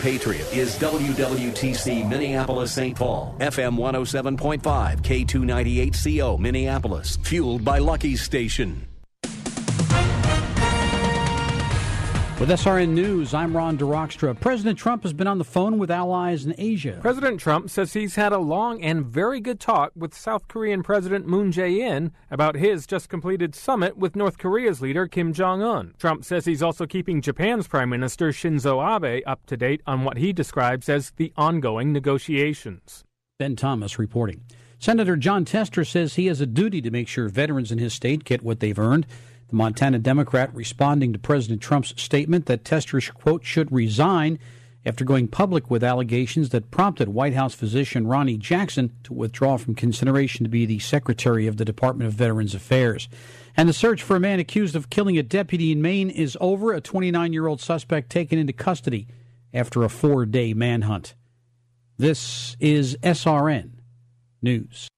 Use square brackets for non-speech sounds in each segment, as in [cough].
Patriot is WWTC Minneapolis St. Paul, FM 107.5, K298CO Minneapolis, fueled by Lucky's Station. With SRN News, I'm Ron DeRockstra. President Trump has been on the phone with allies in Asia. President Trump says he's had a long and very good talk with South Korean President Moon Jae-in about his just completed summit with North Korea's leader Kim Jong-un. Trump says he's also keeping Japan's Prime Minister Shinzo Abe up to date on what he describes as the ongoing negotiations. Ben Thomas reporting. Senator Jon Tester says he has a duty to make sure veterans in his state get what they've earned. The Montana Democrat responding to President Trump's statement that Tester, quote, should resign after going public with allegations that prompted White House physician Ronny Jackson to withdraw from consideration to be the Secretary of the Department of Veterans Affairs. And the search for a man accused of killing a deputy in Maine is over. A 29 year old suspect taken into custody after a four day manhunt. This is SRN News.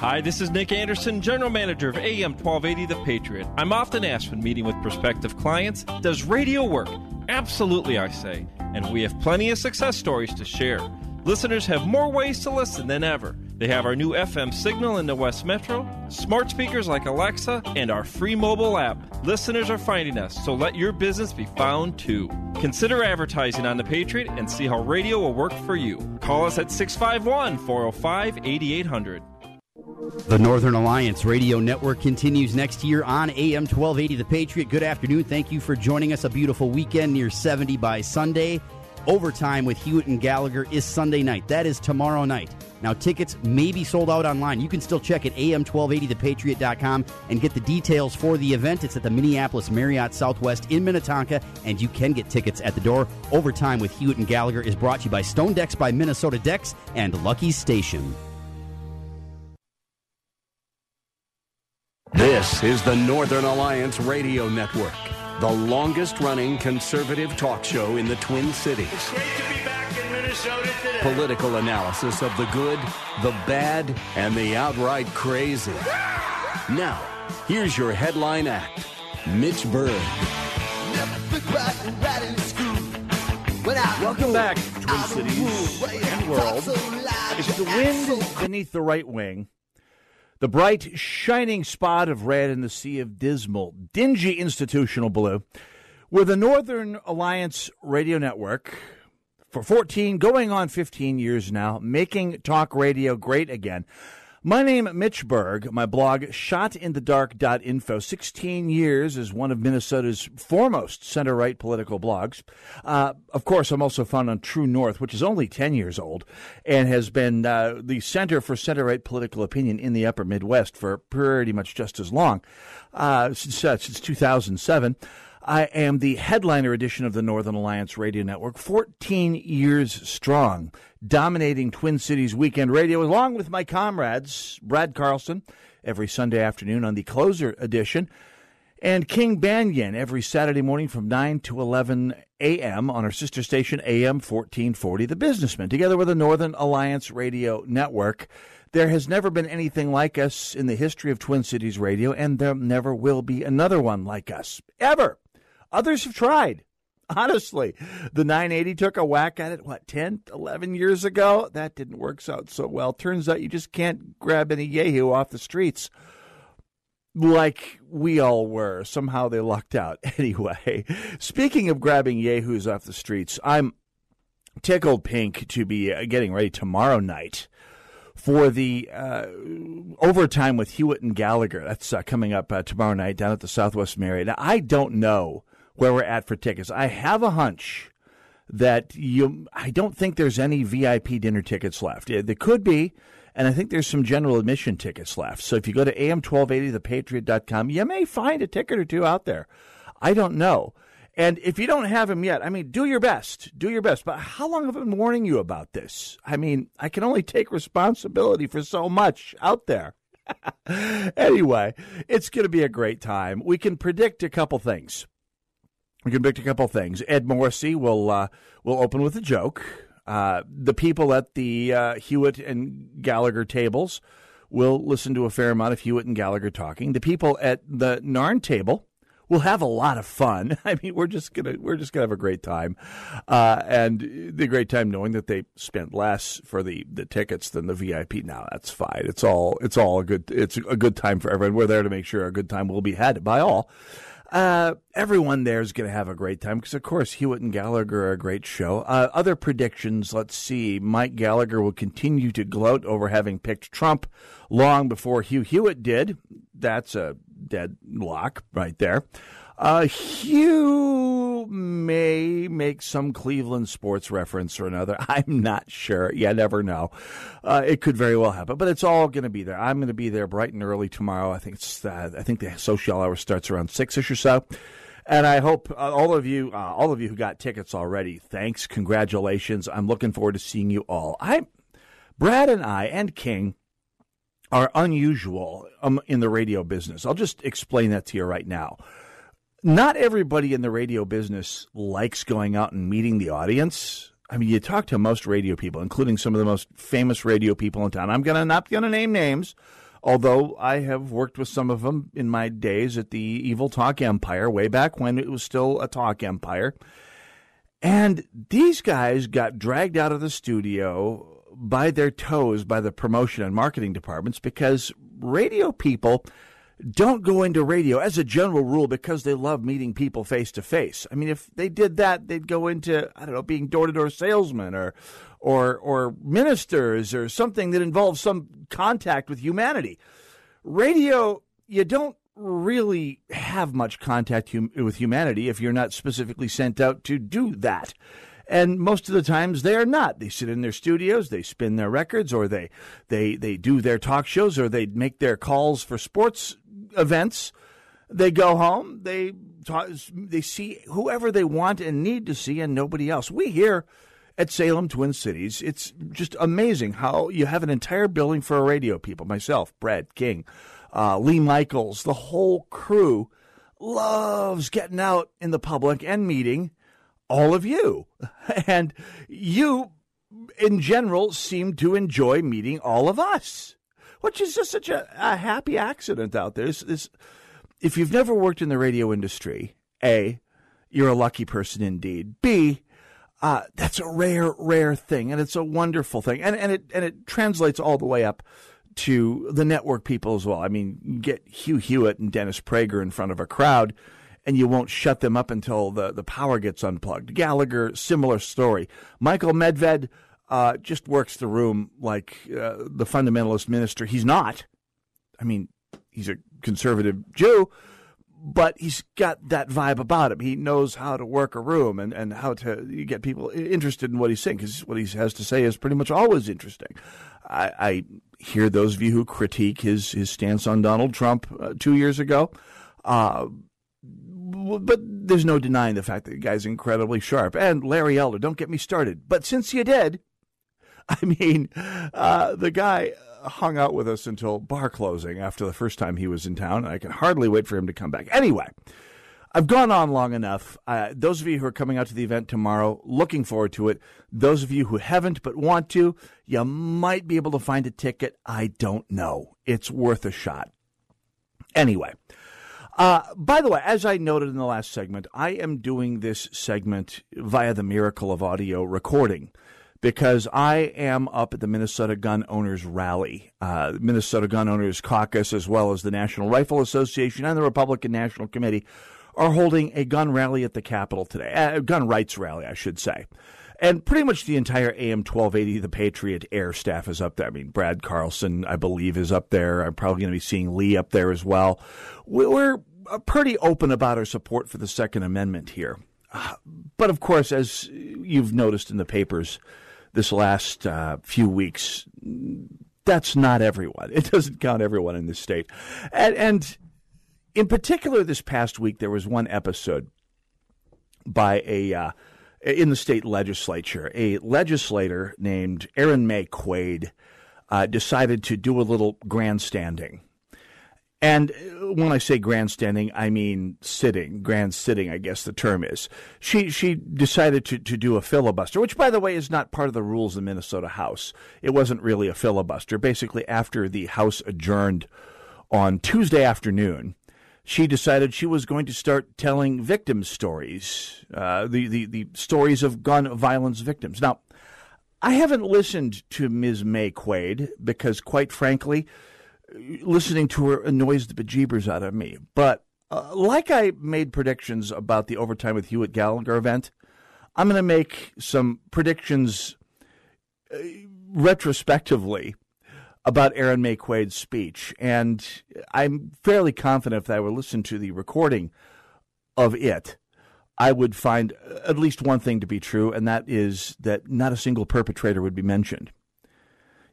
Hi, this is Nick Anderson, General Manager of AM 1280 The Patriot. I'm often asked when meeting with prospective clients, does radio work? Absolutely, I say. And we have plenty of success stories to share. Listeners have more ways to listen than ever. They have our new FM signal in the West Metro, smart speakers like Alexa, and our free mobile app. Listeners are finding us, so let your business be found too. Consider advertising on The Patriot and see how radio will work for you. Call us at 651 405 8800. The Northern Alliance Radio Network continues next year on AM 1280 The Patriot. Good afternoon. Thank you for joining us. A beautiful weekend near 70 by Sunday. Overtime with Hewitt and Gallagher is Sunday night. That is tomorrow night. Now, tickets may be sold out online. You can still check at am1280thepatriot.com and get the details for the event. It's at the Minneapolis Marriott Southwest in Minnetonka, and you can get tickets at the door. Overtime with Hewitt and Gallagher is brought to you by Stone Decks by Minnesota Decks and Lucky's Station. This is the Northern Alliance Radio Network, the longest running conservative talk show in the Twin Cities. It's great to be back in Minnesota today. Political analysis of the good, the bad, and the outright crazy. Now, here's your headline act Mitch Berg. Welcome back, Twin Cities and world. It's the wind beneath the right wing the bright, shining spot of red in the sea of dismal, dingy institutional blue. With the Northern Alliance Radio Network for 14, going on 15 years now, making talk radio great again. My name Mitch Berg. My blog shotinthedark.info. 16 years as one of Minnesota's foremost center right political blogs. Uh, of course, I'm also found on True North, which is only 10 years old and has been uh, the center for center right political opinion in the upper Midwest for pretty much just as long, uh, since, uh, since 2007. I am the headliner edition of the Northern Alliance Radio Network, 14 years strong, dominating Twin Cities weekend radio, along with my comrades, Brad Carlson, every Sunday afternoon on the closer edition, and King Banaian every Saturday morning from 9 to 11 a.m. on our sister station, AM 1440, The Businessman, together with the Northern Alliance Radio Network. There has never been anything like us in the history of Twin Cities Radio, and there never will be another one like us, ever. Others have tried. Honestly, the 980 took a whack at it, what, 10, 11 years ago? That didn't work out so well. Turns out you just can't grab any Yahoo off the streets like we all were. Somehow they lucked out. [laughs] Anyway, speaking of grabbing Yahoos off the streets, I'm tickled pink to be uh, getting ready tomorrow night for the uh, overtime with Hewitt and Gallagher. That's uh, coming up uh, tomorrow night down at the Southwest Marriott. Now, I don't know where we're at for tickets. I have a hunch that you. I don't think there's any VIP dinner tickets left. There could be, and I think there's some general admission tickets left. So if you go to am1280thepatriot.com, you may find a ticket or two out there. I don't know. And if you don't have them yet, I mean, do your best. Do your best. But how long have I been warning you about this? I mean, I can only take responsibility for so much out there. [laughs] anyway, it's going to be a great time. We can predict a couple things. We can predict a couple things. Ed Morrissey will uh, will open with a joke. Uh, the people at the uh, Hewitt and Gallagher tables will listen to a fair amount of Hewitt and Gallagher talking. The people at the Narn table we'll have a lot of fun. [laughs] I mean, we're just gonna we're just gonna have a great time, uh, and the great time knowing that they spent less for the, the tickets than the VIP. Now that's fine. It's all it's all a good it's a good time for everyone. We're there to make sure a good time will be had by all. Uh, everyone there is going to have a great time because, of course, Hewitt and Gallagher are a great show. Uh, other predictions, let's see. Mike Gallagher will continue to gloat over having picked Trump long before Hugh Hewitt did. That's a dead lock right there. Uh, Hugh may make some Cleveland sports reference or another. [laughs] I'm not sure. You never know. Uh, it could very well happen, but it's all going to be there. I'm going to be there bright and early tomorrow. I think it's. Uh, I think the social hour starts around six ish or so. And I hope uh, all of you, uh, all of you who got tickets already, thanks, congratulations. I'm looking forward to seeing you all. I, Brad and I and King are unusual um, in the radio business. I'll just explain that to you right now not everybody in the radio business likes going out and meeting the audience. I mean, you talk to most radio people, including some of the most famous radio people in town. I'm gonna not gonna name names, although I have worked with some of them in my days at the Evil Talk Empire, way back when it was still a talk empire. And these guys got dragged out of the studio by their toes by the promotion and marketing departments because radio people don't go into radio as a general rule because they love meeting people face to face. I mean, if they did that, they'd go into I don't know being door to door salesmen or or or ministers or something that involves some contact with humanity. Radio, you don't really have much contact hum- with humanity if you're not specifically sent out to do that. And most of the times they are not. They sit in their studios, they spin their records, or they they they do their talk shows, or they make their calls for sports events. They go home. They they see whoever they want and need to see, and nobody else. We here at Salem Twin Cities, it's just amazing how you have an entire building for radio people. Myself, Brad King, uh, Lee Michaels, the whole crew loves getting out in the public and meeting all of you, [laughs] and you, in general, seem to enjoy meeting all of us which is just such a, a happy accident out there. It's, it's, if you've never worked in the radio industry, A, you're a lucky person indeed. B, uh, that's a rare, rare thing, and it's a wonderful thing, and and it and it translates all the way up to the network people as well. I mean, get Hugh Hewitt and Dennis Prager in front of a crowd, and you won't shut them up until the the power gets unplugged. Gallagher, similar story. Michael Medved uh, just works the room like uh, the fundamentalist minister. He's not. I mean, he's a conservative Jew, but he's got that vibe about him. He knows how to work a room and, and how to get people interested in what he's saying because what he has to say is pretty much always interesting. I, I hear those of you who critique his, his stance on Donald Trump uh, two years ago. Uh, but there's no denying the fact that the guy's incredibly sharp. And Larry Elder, don't get me started. But since you did, [laughs] I mean, uh, the guy hung out with us until bar closing after the first time he was in town. and I can hardly wait for him to come back. Anyway, I've gone on long enough. Uh, those of you who are coming out to the event tomorrow, looking forward to it. Those of you who haven't but want to, you might be able to find a ticket. I don't know. It's worth a shot. Anyway. Uh, by the way, as I noted in the last segment, I am doing this segment via the miracle of audio recording because I am up at the Minnesota Gun Owners Rally, uh, Minnesota Gun Owners Caucus, as well as the National Rifle Association and the Republican National Committee are holding a gun rally at the Capitol today, a uh, gun rights rally, I should say. And pretty much the entire AM 1280, the Patriot Air staff is up there. I mean, Brad Carlson, I believe, is up there. I'm probably going to be seeing Lee up there as well. We're pretty open about our support for the Second Amendment here. Uh, but of course, as you've noticed in the papers, this last uh, few weeks. That's not everyone. [laughs] It doesn't count everyone in this state. And, and in particular, this past week, there was one episode by a. Uh, in the state legislature, a legislator named Erin Maye Quade uh, decided to do a little grandstanding. And when I say grandstanding, I mean sitting, grand sitting, I guess the term is. She she decided to, to do a filibuster, which, by the way, is not part of the rules of the Minnesota House. It wasn't really a filibuster. Basically, after the House adjourned on Tuesday afternoon, she decided she was going to start telling victim stories, uh, the, the, the stories of gun violence victims. Now, I haven't listened to Ms. Maye Quade because, quite frankly, listening to her annoys the bejeebers out of me. But uh, like I made predictions about the Overtime with Hewitt Gallagher event, I'm going to make some predictions uh, retrospectively about Erin Maye Quade's speech. And I'm fairly confident if I were to listen to the recording of it, I would find at least one thing to be true, and that is that not a single perpetrator would be mentioned.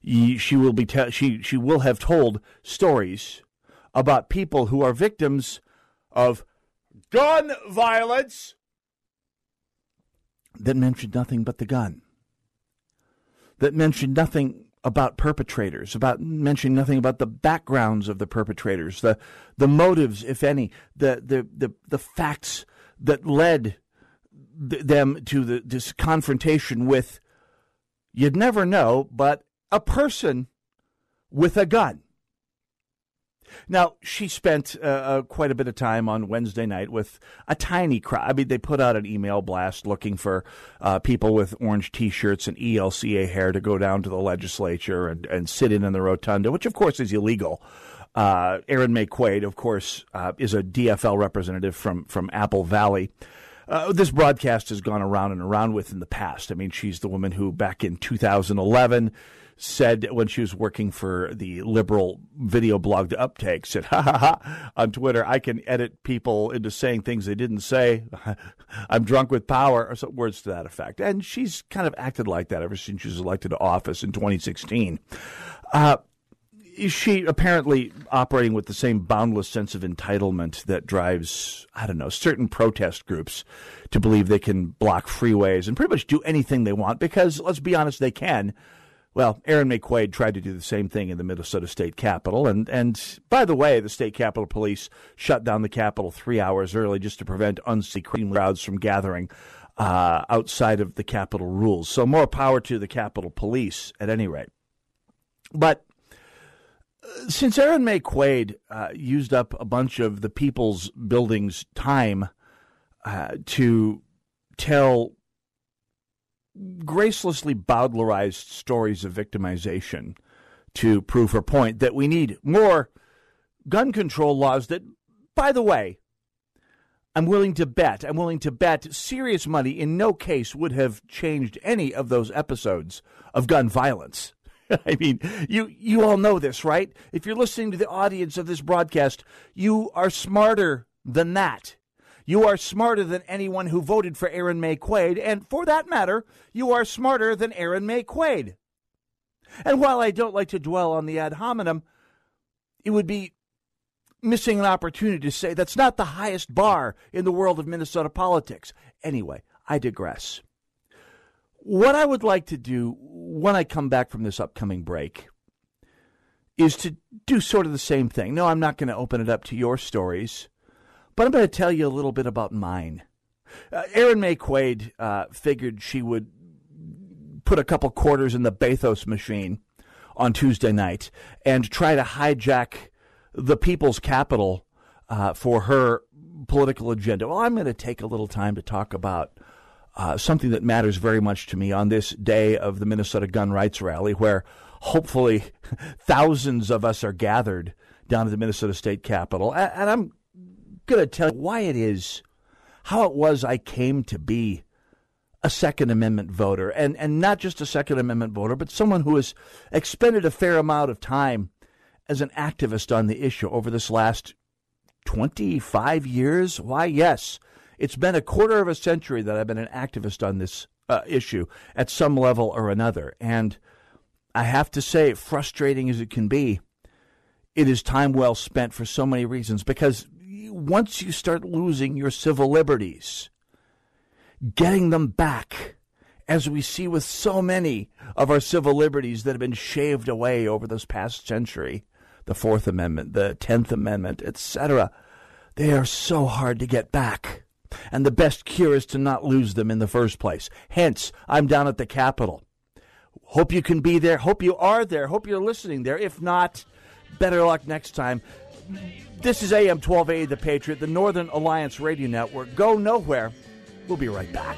She will be te- she she will have told stories about people who are victims of gun violence that mentioned nothing but the gun. That mentioned nothing about perpetrators, about mentioning nothing about the backgrounds of the perpetrators, the the motives, if any, the the the, the facts that led th- them to the, this confrontation with. You'd never know, but a person with a gun. Now, she spent uh, uh, quite a bit of time on Wednesday night with a tiny crowd. I mean, they put out an email blast looking for uh, people with orange t shirts and ELCA hair to go down to the legislature and, and sit in in the rotunda, which, of course, is illegal. Uh, Maye Quade, of course, uh, is a DFL representative from, from Apple Valley. Uh, this broadcast has gone around and around with in the past. I mean, she's the woman who, back in 2011, said when she was working for the liberal video blog The Uptake, said, ha ha ha, on Twitter, I can edit people into saying things they didn't say. [laughs] I'm drunk with power, or some words to that effect. And she's kind of acted like that ever since she was elected to office in 2016. Uh, she apparently operating with the same boundless sense of entitlement that drives, I don't know, certain protest groups to believe they can block freeways and pretty much do anything they want because, let's be honest, they can well, Erin Maye Quade tried to do the same thing in the Minnesota State Capitol. And, and by the way, the State Capitol Police shut down the Capitol three hours early just to prevent unseeking crowds from gathering uh, outside of the Capitol rules. So more power to the Capitol Police at any rate. But uh, since Erin Maye uh, used up a bunch of the People's Building's time uh, to tell gracelessly bowdlerized stories of victimization to prove her point that we need more gun control laws that, by the way, I'm willing to bet, I'm willing to bet serious money in no case would have changed any of those episodes of gun violence. [laughs] I mean, you you all know this, right? If you're listening to the audience of this broadcast, you are smarter than that. You are smarter than anyone who voted for Erin Maye Quade, and for that matter, you are smarter than Erin Maye Quade. And while I don't like to dwell on the ad hominem, it would be missing an opportunity to say that's not the highest bar in the world of Minnesota politics. Anyway, I digress. What I would like to do when I come back from this upcoming break is to do sort of the same thing. No, I'm not going to open it up to your stories. But I'm going to tell you a little bit about mine. Uh, Maye Quade uh, figured she would put a couple quarters in the Bathos machine on Tuesday night and try to hijack the people's Capitol uh, for her political agenda. Well, I'm going to take a little time to talk about uh, something that matters very much to me on this day of the Minnesota Gun Rights Rally, where hopefully [laughs] thousands of us are gathered down at the Minnesota State Capitol. And I'm going to tell you why it is, how it was I came to be a Second Amendment voter, and, and not just a Second Amendment voter, but someone who has expended a fair amount of time as an activist on the issue over this last 25 years. Why, yes, it's been a quarter of a century that I've been an activist on this uh, issue at some level or another. And I have to say, frustrating as it can be, it is time well spent for so many reasons because once you start losing your civil liberties, getting them back, as we see with so many of our civil liberties that have been shaved away over this past century, the Fourth Amendment, the Tenth Amendment, etc., they are so hard to get back. And the best cure is to not lose them in the first place. Hence, I'm down at the Capitol. Hope you can be there. Hope you are there. Hope you're listening there. If not, better luck next time This is AM 1280, The Patriot, the Northern Alliance Radio Network. Go nowhere. We'll be right back.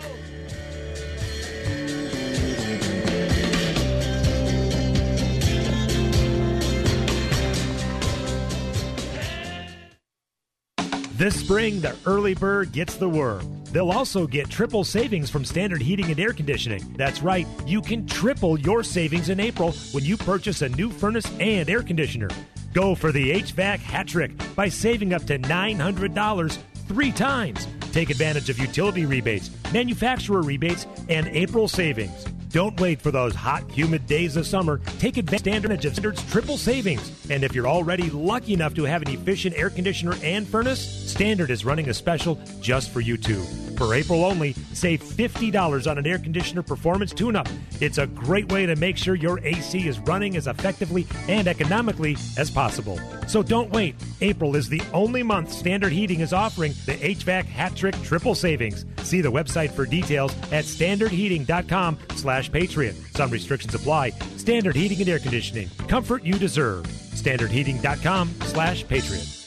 This spring, the early bird gets the worm. They'll also get triple savings from Standard Heating and Air Conditioning. That's right, you can triple your savings in April when you purchase a new furnace and air conditioner. Go for the HVAC hat trick by saving up to $900 three times. Take advantage of utility rebates, manufacturer rebates, and April savings. Don't wait for those hot, humid days of summer. Take advantage of Standard's triple savings. And if you're already lucky enough to have an efficient air conditioner and furnace, Standard is running a special just for you too. For April only, save $50 on an air conditioner performance tune up. It's a great way to make sure your AC is running as effectively and economically as possible. So don't wait. April is the only month Standard Heating is offering the HVAC hat trick triple savings. See the website for details at standardheating.com slash patriot. Some restrictions apply. Standard Heating and Air Conditioning. Comfort you deserve. Standardheating.com slash patriot.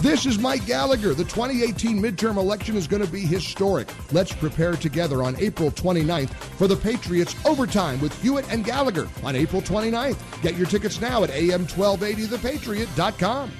This is Mike Gallagher. The 2018 midterm election is going to be historic. Let's prepare together on April 29th for the Patriots Overtime with Hewitt and Gallagher on April 29th. Get your tickets now at am1280thepatriot.com.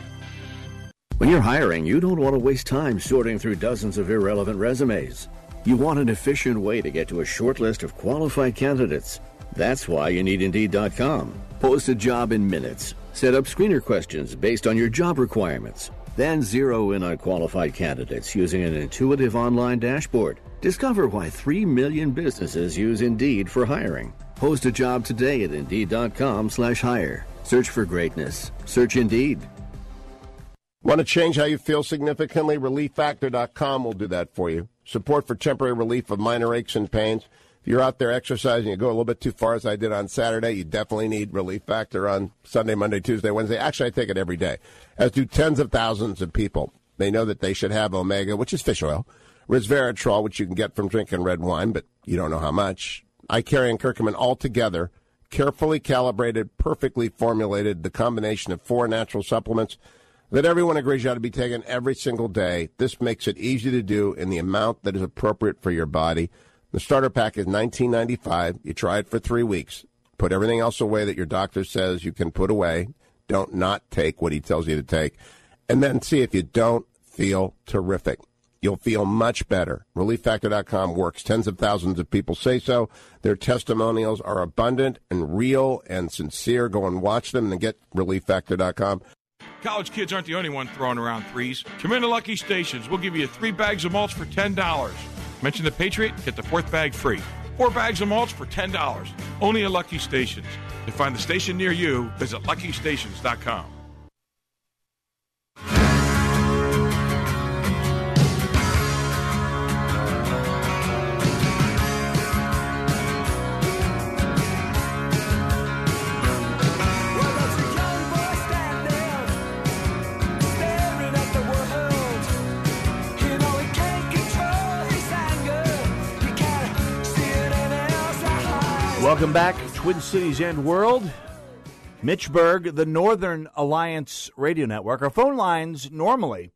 When you're hiring, you don't want to waste time sorting through dozens of irrelevant resumes. You want an efficient way to get to a short list of qualified candidates. That's why you need Indeed.com. Post a job in minutes. Set up screener questions based on your job requirements then zero in on qualified candidates using an intuitive online dashboard. Discover why 3 million businesses use Indeed for hiring. Post a job today at Indeed.com slash hire. Search for greatness. Search Indeed. Want to change how you feel significantly? ReliefFactor.com will do that for you. Support for temporary relief of minor aches and pains. If you're out there exercising, you go a little bit too far as I did on Saturday, you definitely need Relief Factor on Sunday, Monday, Tuesday, Wednesday. Actually, I take it every day as do tens of thousands of people. They know that they should have omega, which is fish oil, resveratrol, which you can get from drinking red wine, but you don't know how much. icariin and curcumin all together, carefully calibrated, perfectly formulated, the combination of four natural supplements that everyone agrees you ought to be taking every single day. This makes it easy to do in the amount that is appropriate for your body. The starter pack is $19.95. You try it for three weeks. Put everything else away that your doctor says you can put away. Don't not take what he tells you to take. And then see if you don't feel terrific. You'll feel much better. ReliefFactor.com works. Tens of thousands of people say so. Their testimonials are abundant and real and sincere. Go and watch them and get ReliefFactor.com. College kids aren't the only one throwing around threes. Come into Lucky Stations. We'll give you three bags of mulch for $10. Mention the Patriot, get the fourth bag free. Four bags of mulch for $10. Only at Lucky Stations. To find the station near you, visit luckystations.com. Welcome back, Twin Cities and World. Mitch Berg, the Northern Alliance Radio Network. Our phone lines normally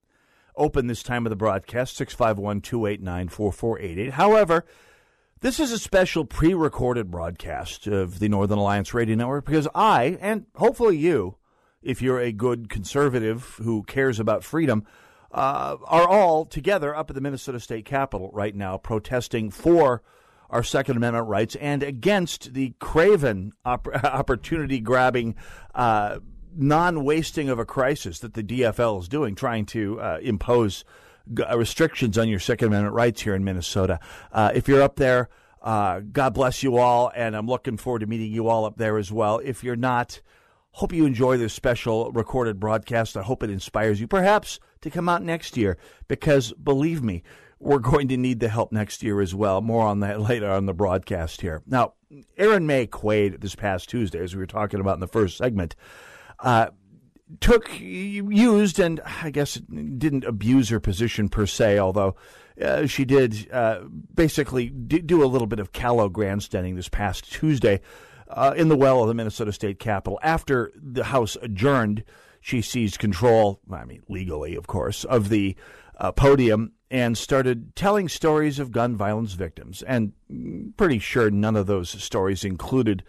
open this time of the broadcast, 651 289 4488. However, this is a special pre recorded broadcast of the Northern Alliance Radio Network because I, and hopefully you, if you're a good conservative who cares about freedom, uh, are all together up at the Minnesota State Capitol right now protesting for our Second Amendment rights and against the craven op- [laughs] opportunity grabbing, uh, non wasting of a crisis that the DFL is doing, trying to uh, impose g- uh, restrictions on your Second Amendment rights here in Minnesota. Uh, if you're up there, uh, God bless you all, and I'm looking forward to meeting you all up there as well. If you're not, hope you enjoy this special recorded broadcast. I hope it inspires you, perhaps, to come out next year, because believe me, we're going to need the help next year as well. More on that [laughs] later on the broadcast here. Now, Erin Maye Quade this past Tuesday, as we were talking about in the first segment, uh, took, used, and I guess didn't abuse her position per se, although uh, she did uh, basically do a little bit of callow grandstanding this past Tuesday uh, in the well of the Minnesota State Capitol after the House adjourned she seized control, I mean, legally, of course, of the uh, podium and started telling stories of gun violence victims. And pretty sure none of those stories included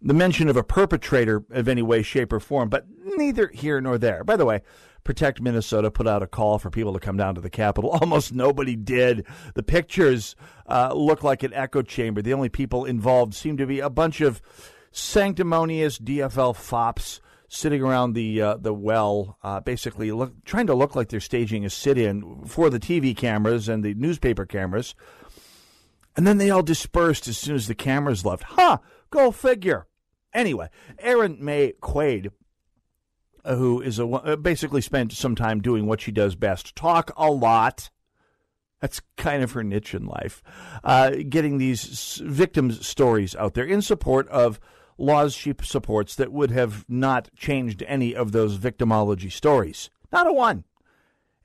the mention of a perpetrator of any way, shape, or form, but neither here nor there. By the way, Protect Minnesota put out a call for people to come down to the Capitol. [laughs] Almost nobody did. The pictures uh, look like an echo chamber. The only people involved seem to be a bunch of sanctimonious DFL fops sitting around the uh, the well, uh, basically look, trying to look like they're staging a sit-in for the TV cameras and the newspaper cameras. And then they all dispersed as soon as the cameras left. Huh? Go figure. Anyway, Erin Maye Quade, uh, who is a uh, basically spent some time doing what she does best: talk a lot. That's kind of her niche in life. Uh, getting these victims' stories out there in support of laws she supports that would have not changed any of those victimology stories. Not a one.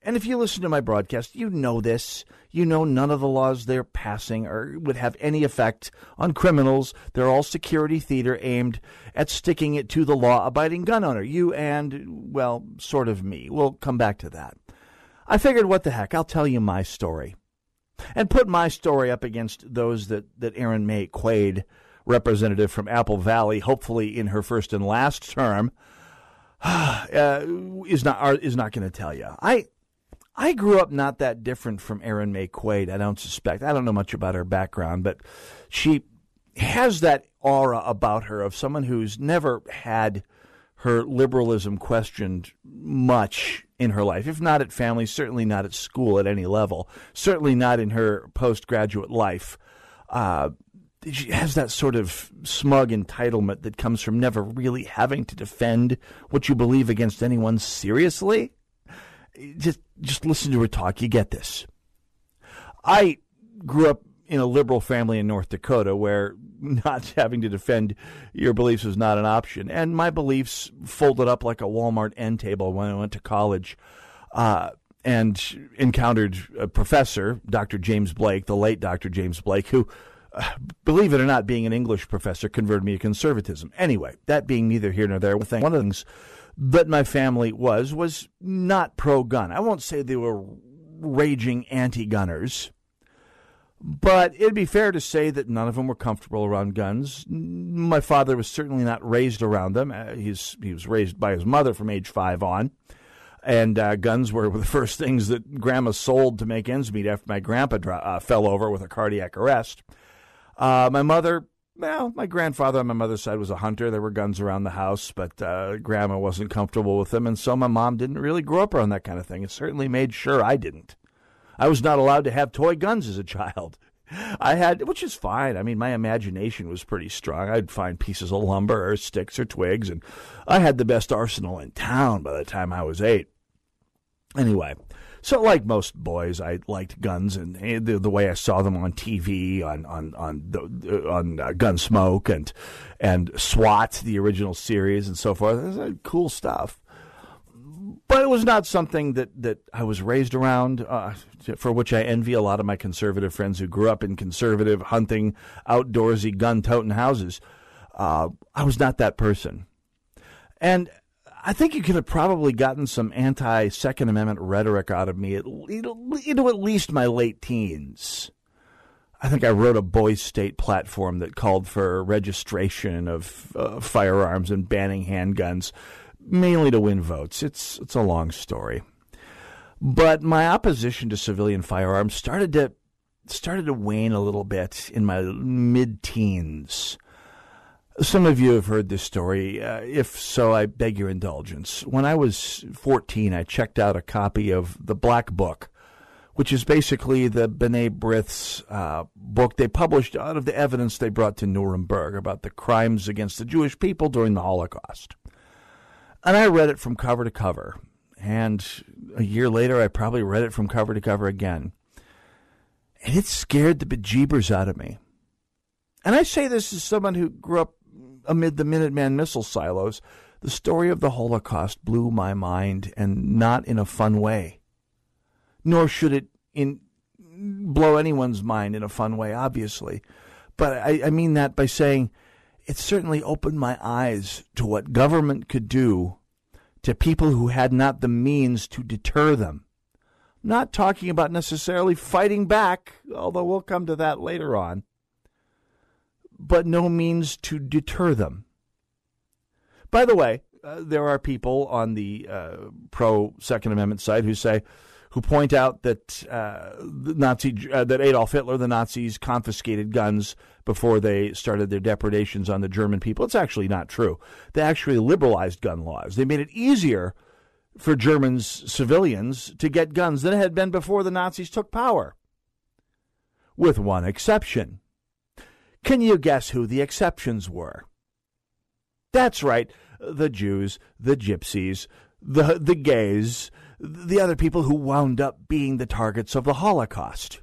And if you listen to my broadcast, you know this. You know none of the laws they're passing or would have any effect on criminals. They're all security theater aimed at sticking it to the law abiding gun owner. You and, well, sort of me. We'll come back to that. I figured, what the heck, I'll tell you my story. And put my story up against those that, that Erin Maye Quade representative from Apple Valley, hopefully in her first and last term, [sighs] uh, is not is not going to tell you. I I grew up not that different from Erin Maye Quade. I don't suspect. I don't know much about her background, but she has that aura about her of someone who's never had her liberalism questioned much in her life, if not at family, certainly not at school at any level, certainly not in her postgraduate life. Uh, she has that sort of smug entitlement that comes from never really having to defend what you believe against anyone seriously. Just just listen to her talk, you get this. I grew up in a liberal family in North Dakota where [laughs] not having to defend your beliefs was not an option. And my beliefs folded up like a Walmart end table when I went to college. Uh, and encountered a professor, Dr. James Blake, the late Dr. James Blake, who [sighs] believe it or not, being an English professor converted me to conservatism. Anyway, that being neither here nor there, one of the things that my family was was not pro gun. I won't say they were raging anti gunners, but it'd be fair to say that none of them were comfortable around guns. My father was certainly not raised around them. Uh, he's, he was raised by his mother from age five on. And uh, guns were [laughs] the first things that grandma sold to make ends meet after my grandpa uh, fell over with a cardiac arrest. Uh, my mother, well, my grandfather on my mother's side was a hunter. There were guns around the house, but uh, grandma wasn't comfortable with them, and so my mom didn't really grow up around that kind of thing. It certainly made sure I didn't. I was not allowed to have toy guns as a child. [laughs] I had, which is fine. I mean, my imagination was pretty strong. I'd find pieces of lumber or sticks or twigs, and I had the best arsenal in town by the time I was eight. Anyway, so, like most boys, I liked guns and the, the way I saw them on TV, on on on the, on uh, Gunsmoke and and SWAT, the original series, and so forth. It was uh, cool stuff. But it was not something that, that I was raised around, uh, for which I envy a lot of my conservative friends who grew up in conservative, hunting, outdoorsy, gun toting houses. Uh, I was not that person. And I think you could have probably gotten some anti Second Amendment rhetoric out of me into at least my late teens. I think I wrote a boys' state platform that called for registration of uh, firearms and banning handguns, mainly to win votes. It's it's a long story, but my opposition to civilian firearms started to started to wane a little bit in my mid teens. Some of you have heard this story. Uh, if so, I beg your indulgence. When I was 14, I checked out a copy of The Black Book, which is basically the B'nai B'rith's uh, book they published out of the evidence they brought to Nuremberg about the crimes against the Jewish people during the Holocaust. And I read it from cover to cover. And a year later, I probably read it from cover to cover again. And it scared the bejeebers out of me. And I say this as someone who grew up amid the Minuteman missile silos, the story of the Holocaust blew my mind, and not in a fun way. Nor should it in blow anyone's mind in a fun way, obviously. But I, I mean that by saying it certainly opened my eyes to what government could do to people who had not the means to deter them. Not talking about necessarily fighting back, although we'll come to that later on, but no means to deter them. By the way, uh, there are people on the uh, pro Second Amendment side who say, who point out that uh, Nazi uh, that Adolf Hitler, the Nazis, confiscated guns before they started their depredations on the German people. It's actually not true. They actually liberalized gun laws. They made it easier for Germans civilians to get guns than it had been before the Nazis took power, with one exception. Can you guess who the exceptions were? That's right, the Jews, the gypsies, the the gays, the other people who wound up being the targets of the Holocaust.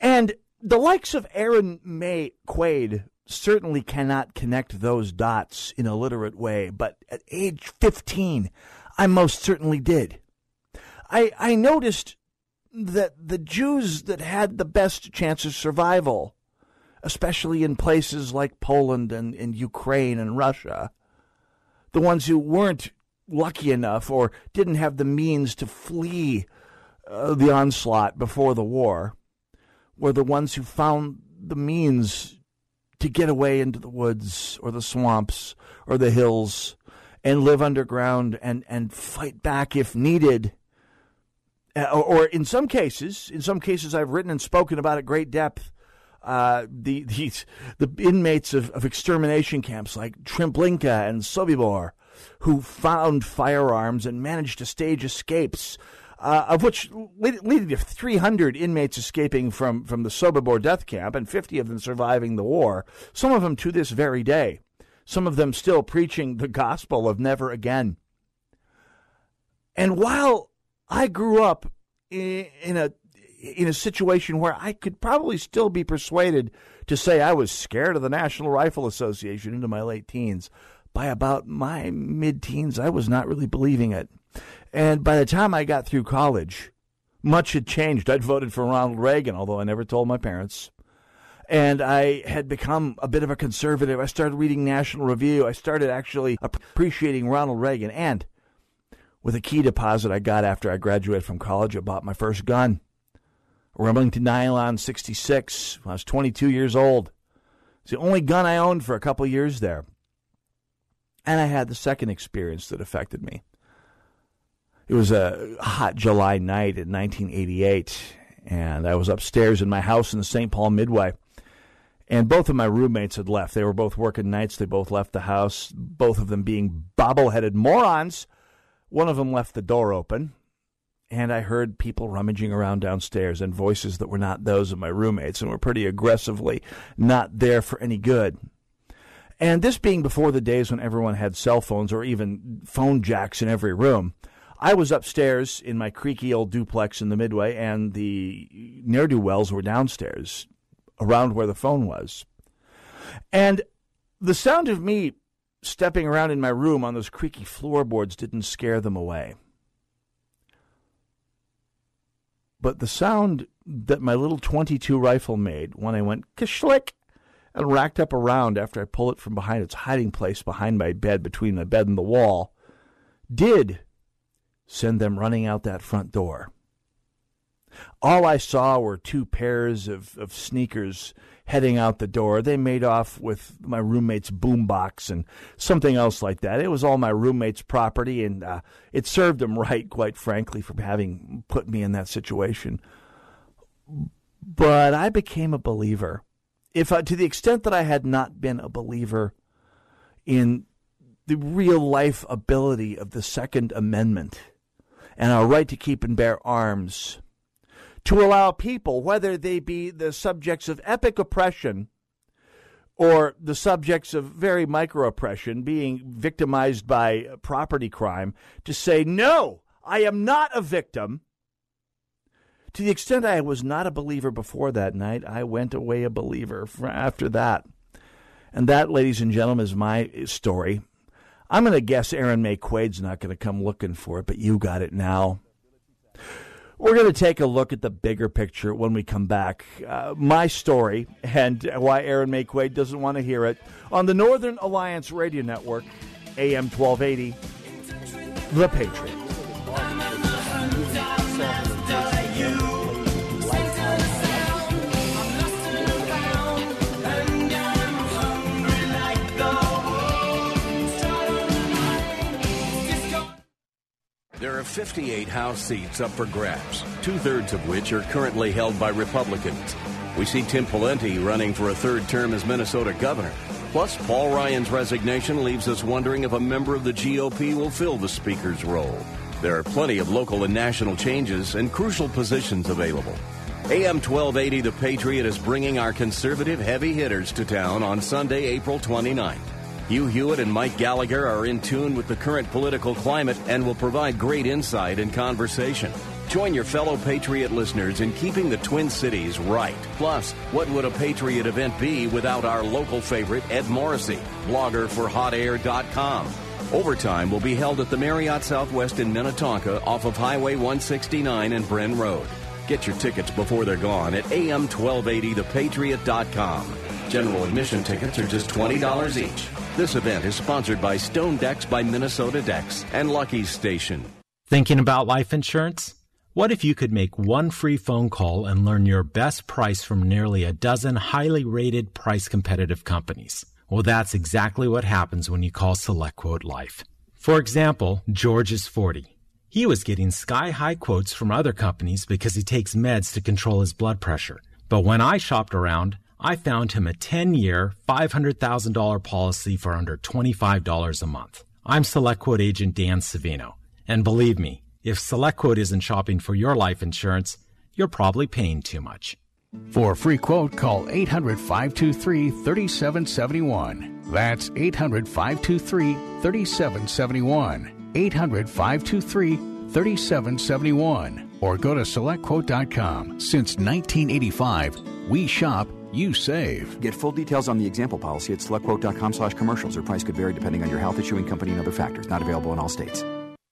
And the likes of Erin Maye Quade certainly cannot connect those dots in a literate way, but at age 15, I most certainly did. I, I noticed that the Jews that had the best chance of survival, especially in places like Poland and, and Ukraine and Russia, the ones who weren't lucky enough or didn't have the means to flee uh, the onslaught before the war were the ones who found the means to get away into the woods or the swamps or the hills and live underground and, and fight back if needed. Uh, or, or, in some cases, in some cases I've written and spoken about at great depth, uh, the, these, the inmates of, of extermination camps like Treblinka and Sobibor who found firearms and managed to stage escapes, uh, of which leading to 300 inmates escaping from, from the Sobibor death camp and 50 of them surviving the war, some of them to this very day, some of them still preaching the gospel of never again. And while I grew up in, in a in a situation where I could probably still be persuaded to say I was scared of the National Rifle Association into my late teens by about my mid teens, I was not really believing it. And by the time I got through college, much had changed. I'd voted for Ronald Reagan, although I never told my parents. And I had become a bit of a conservative. I started reading National Review. I started actually appreciating Ronald Reagan. And with a key deposit I got after I graduated from college, I bought my first gun. Remington Nylon 66 I was 22 years old. It's the only gun I owned for a couple years there. And I had the second experience that affected me. It was a hot July night in 1988, and I was upstairs in my house in the St. Paul Midway. And both of my roommates had left. They were both working nights. They both left the house, both of them being bobble-headed morons. One of them left the door open, and I heard people rummaging around downstairs and voices that were not those of my roommates and were pretty aggressively not there for any good. And this being before the days when everyone had cell phones or even phone jacks in every room, I was upstairs in my creaky old duplex in the Midway, and the ne'er do wells were downstairs around where the phone was. And the sound of me stepping around in my room on those creaky floorboards didn't scare them away. But the sound that my little 22 rifle made when I went kashlick and racked up around after I pulled it from behind its hiding place behind my bed between my bed and the wall, did send them running out that front door. All I saw were two pairs of, of sneakers heading out the door. They made off with my roommate's boombox and something else like that. It was all my roommate's property, and uh, it served him [laughs] right, quite frankly, for having put me in that situation. But I became a believer if to the extent that I had not been a believer in the real life ability of the Second Amendment and our right to keep and bear arms, to allow people, whether they be the subjects of epic oppression or the subjects of very micro oppression, being victimized by property crime, to say, no, I am not a victim. To the extent I was not a believer before that night, I went away a believer after that. And that, ladies and gentlemen, is my story. I'm going to guess Erin Maye Quade's not going to come looking for it, but you got it now. We're going to take a look at the bigger picture when we come back. Uh, my story and why Erin Quade doesn't want to hear it on the Northern Alliance Radio Network, AM 1280 The Patriot. 58 House seats up for grabs, two thirds of which are currently held by Republicans. We see Tim Pawlenty running for a third term as Minnesota governor. Plus, Paul Ryan's resignation leaves us wondering if a member of the GOP will fill the Speaker's role. There are plenty of local and national changes and crucial positions available. AM 1280 The Patriot is bringing our conservative heavy hitters to town on Sunday, April 29th. Hugh Hewitt and Mike Gallagher are in tune with the current political climate and will provide great insight and conversation. Join your fellow Patriot listeners in keeping the Twin Cities right. Plus, what would a Patriot event be without our local favorite, Ed Morrissey, blogger for HotAir.com? Overtime will be held at the Marriott Southwest in Minnetonka off of Highway 169 and Bren Road. Get your tickets before they're gone at am1280thepatriot.com. General admission tickets are just $20 each. This event is sponsored by Stone Decks by Minnesota Decks and Lucky's Station. Thinking about life insurance? What if you could make one free phone call and learn your best price from nearly a dozen highly rated price competitive companies? Well, that's exactly what happens when you call SelectQuote Life. For example, George is 40. He was getting sky high quotes from other companies because he takes meds to control his blood pressure. But when I shopped around, I found him a 10 year, $500,000 policy for under $25 a month. I'm SelectQuote agent Dan Savino. And believe me, if SelectQuote isn't shopping for your life insurance, you're probably paying too much. For a free quote, call 800 523 3771. That's 800 523 3771. 800 523 3771. Or go to selectquote.com. Since 1985, we shop, you save. Get full details on the example policy at selectquote.com slash commercials. Or price could vary depending on your health issuing company and other factors. Not available in all states.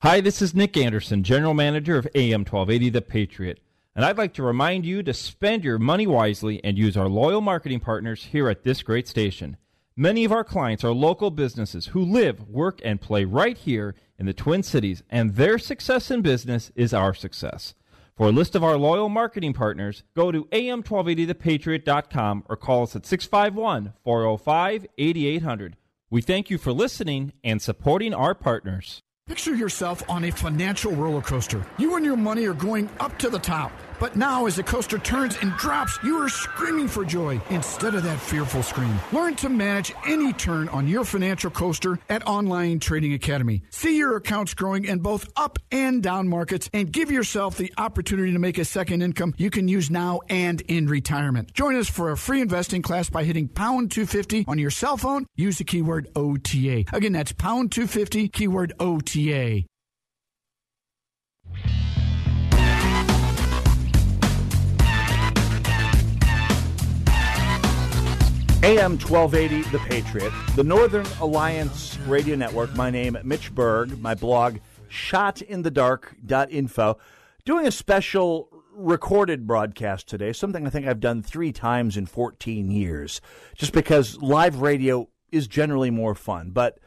Hi, this is Nick Anderson, General Manager of AM 1280 The Patriot. And I'd like to remind you to spend your money wisely and use our loyal marketing partners here at this great station. Many of our clients are local businesses who live, work, and play right here in the Twin Cities, and their success in business is our success. For a list of our loyal marketing partners, go to am1280thepatriot.com or call us at 651 405 8800. We thank you for listening and supporting our partners. Picture yourself on a financial roller coaster. You and your money are going up to the top. But now, as the coaster turns and drops, you are screaming for joy instead of that fearful scream. Learn to manage any turn on your financial coaster at Online Trading Academy. See your accounts growing in both up and down markets and give yourself the opportunity to make a second income you can use now and in retirement. Join us for a free investing class by hitting pound 250 on your cell phone. Use the keyword OTA. Again, that's pound 250, keyword OTA. AM 1280, The Patriot, the Northern Alliance Radio Network. My name, Mitch Berg. My blog, shotinthedark.info. Doing a special recorded broadcast today, something I think I've done three times in 14 years, just because live radio is generally more fun. But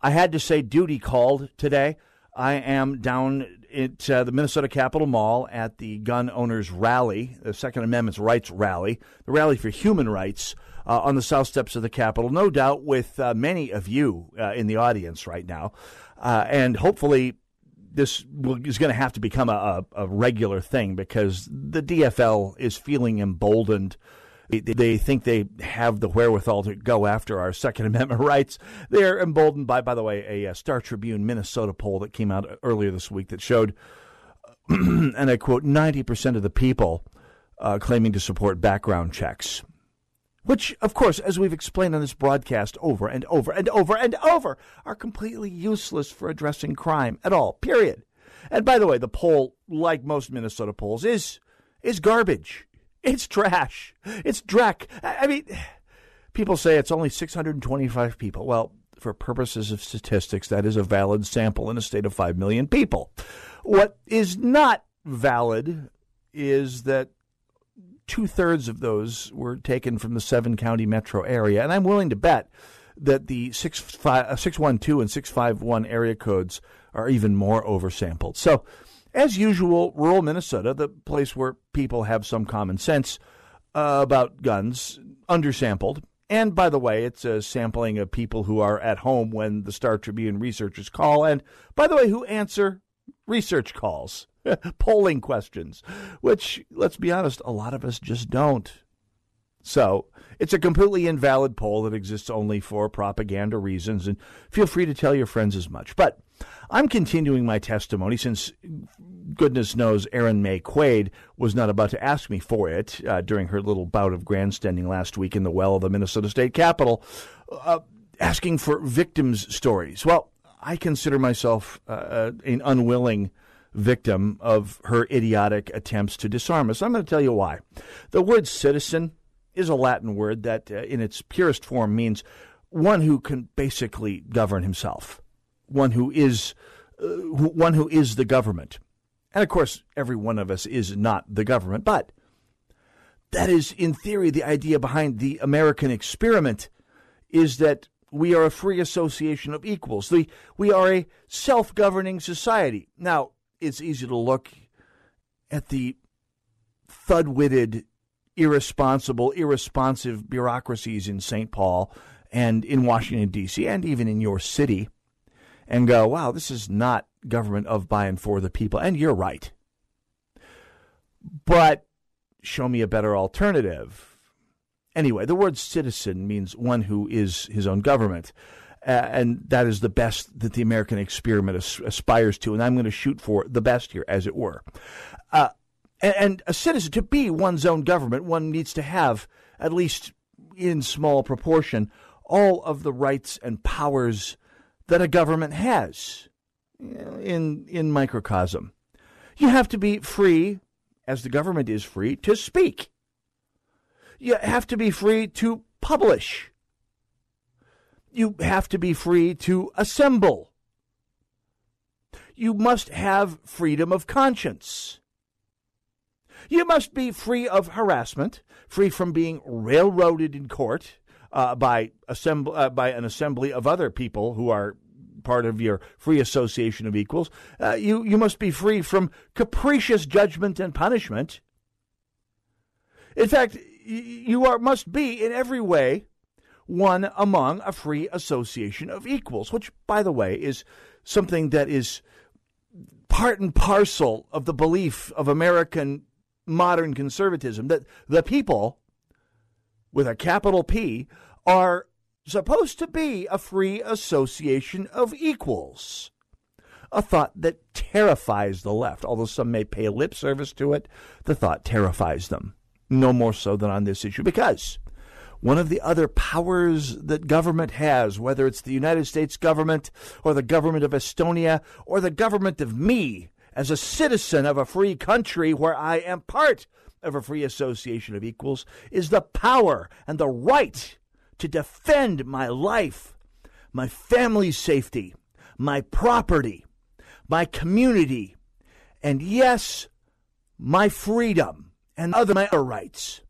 I had to say, duty called today. I am down at uh, the Minnesota Capitol Mall at the Gun Owners Rally, the Second Amendment Rights Rally, the Rally for Human Rights uh, on the south steps of the Capitol, no doubt with uh, many of you uh, in the audience right now. Uh, and hopefully, this is going to have to become a, a, regular thing because the DFL is feeling emboldened. They, think they have the wherewithal to go after our Second [laughs] Amendment rights. They're emboldened by, by the way, a, a Star Tribune Minnesota poll that came out earlier this week that showed, [clears throat] and I quote, 90% of the people uh, claiming to support background checks which, of course, as we've explained on this broadcast over and over and over and over, are completely useless for addressing crime at all, period. And by the way, the poll, like most Minnesota polls, is is garbage. It's trash. It's dreck. I mean, people say it's only 625 people. Well, for purposes of statistics, that is a valid sample in a state of 5 million people. What is not valid is that two thirds of those were taken from the seven county metro area. And I'm willing to bet that the 612 uh, and 651 area codes are even more oversampled. So, as usual, rural Minnesota, the place where people have some common sense uh, about guns, undersampled. And by the way, it's a sampling of people who are at home when the Star Tribune researchers call, and by the way, who answer research calls, [laughs] polling questions, which, let's be honest, a lot of us just don't. So it's a completely invalid poll that exists only for propaganda reasons, and feel free to tell your friends as much. But I'm continuing my testimony since goodness knows Erin Maye Quade was not about to ask me for it uh, during her little bout of grandstanding last week in the well of the Minnesota State Capitol, uh, asking for victims' stories. Well, I consider myself uh, uh an unwilling victim of her idiotic attempts to disarm us. I'm going to tell you why. The word citizen is a Latin word that, uh, in its purest form, means one who can basically govern himself, one who is uh, one who is the government. And of course, every one of us is not the government, but that is, in theory, the idea behind the American experiment is that we are a free association of equals. The, we are a self governing society. Now, it's easy to look at the thud witted irresponsible, irresponsive bureaucracies in St. Paul and in Washington, D.C., and even in your city, and go, wow, this is not government of, by, and for the people. And you're right. But show me a better alternative. Anyway, the word citizen means one who is his own government. And that is the best that the American experiment as- aspires to. And I'm going to shoot for the best here, as it were. Uh, and, and a citizen, to be one's own government, one needs to have, at least in small proportion, all of the rights and powers that a government has in, in microcosm. You have to be free, as the government is free, to speak. You have to be free to publish. You have to be free to assemble. You must have freedom of conscience. You must be free of harassment, free from being railroaded in court uh, by, assemb- uh, by an assembly of other people who are part of your free association of equals. Uh, you, you must be free from capricious judgment and punishment. In fact, you are, must be in every way one among a free association of equals, which, by the way, is something that is part and parcel of the belief of American modern conservatism that the people, with a capital P, are supposed to be a free association of equals. A thought that terrifies the left. Although some may pay lip service to it, the thought terrifies them. No more so than on this issue. Because one of the other powers that government has, whether it's the United States government or the government of Estonia or the government of me, as a citizen of a free country where I am part of a free association of equals, is the power and the right to defend my life, my family's safety, my property, my community, and yes, my freedom and other my other rights.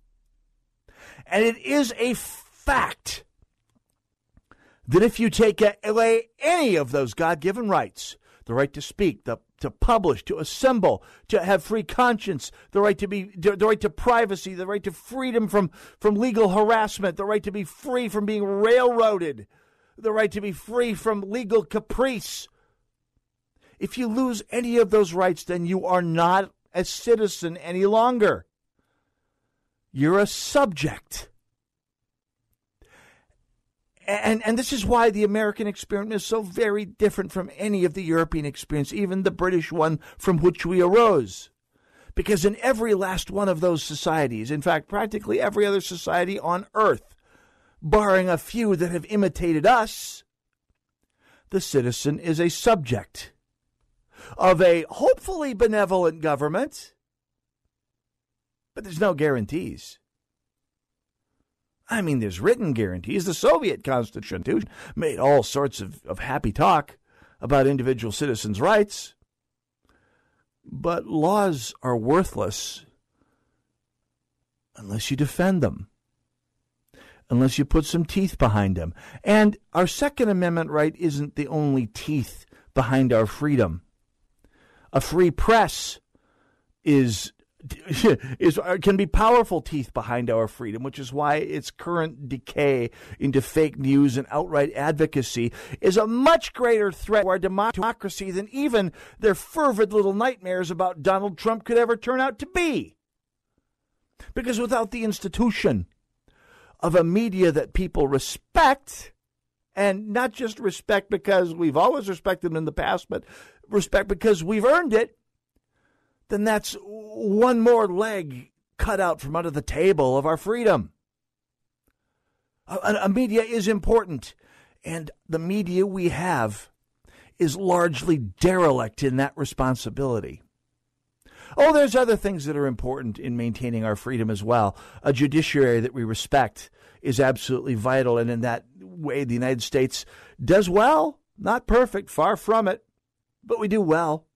And it is a fact that if you take away any of those God given rights, the right to speak, the to publish, to assemble, to have free conscience, the right to be, the right to privacy, the right to freedom from, from legal harassment, the right to be free from being railroaded, the right to be free from legal caprice. If you lose any of those rights, then you are not a citizen any longer. You're a subject. And, and this is why the American experiment is so very different from any of the European experience, even the British one from which we arose. Because in every last one of those societies, in fact, practically every other society on earth, barring a few that have imitated us, the citizen is a subject of a hopefully benevolent government, but there's no guarantees. I mean, there's written guarantees. The Soviet Constitution made all sorts of, of happy talk about individual citizens' rights. But laws are worthless unless you defend them. unless you put some teeth behind them. And our Second Amendment right isn't the only teeth behind our freedom. A free press is [laughs] is uh, can be powerful teeth behind our freedom, which is why its current decay into fake news and outright advocacy is a much greater threat to our democracy than even their fervid little nightmares about Donald Trump could ever turn out to be. Because without the institution of a media that people respect, and not just respect because we've always respected them in the past, but respect because we've earned it, then that's one more leg cut out from under the table of our freedom. A, a, media is important, and the media we have is largely derelict in that responsibility. Oh, there's other things that are important in maintaining our freedom as well. A judiciary that we respect is absolutely vital, and in that way, the United States does well. Not perfect, far from it, but we do well.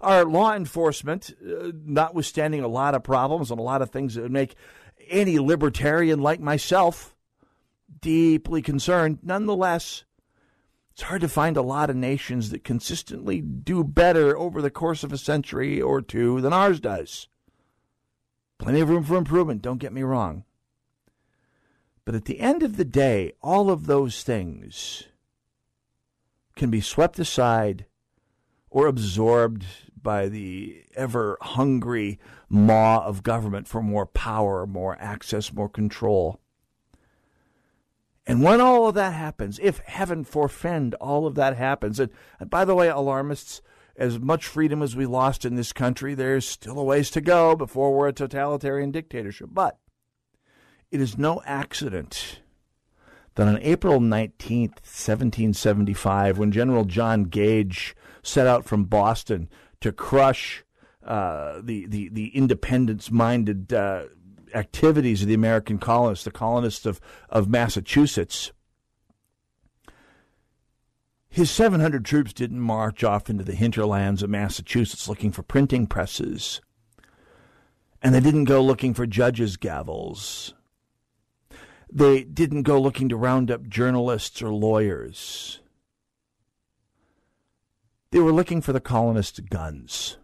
Our law enforcement, uh, notwithstanding a lot of problems and a lot of things that would make any libertarian like myself deeply concerned, nonetheless, it's hard to find a lot of nations that consistently do better over the course of a century or two than ours does. Plenty of room for improvement, don't get me wrong. But at the end of the day, all of those things can be swept aside or absorbed by the ever hungry maw of government for more power, more access, more control. And when all of that happens, if heaven forfend all of that happens, and, and by the way, alarmists, as much freedom as we lost in this country, there's still a ways to go before we're a totalitarian dictatorship. But it is no accident that on April 19th, 1775, when General John Gage set out from Boston to crush uh, the, the, the independence minded uh, activities of the American colonists, the colonists of, of Massachusetts. His 700 troops didn't march off into the hinterlands of Massachusetts looking for printing presses. And they didn't go looking for judges' gavels. They didn't go looking to round up journalists or lawyers. They were looking for the colonists' guns.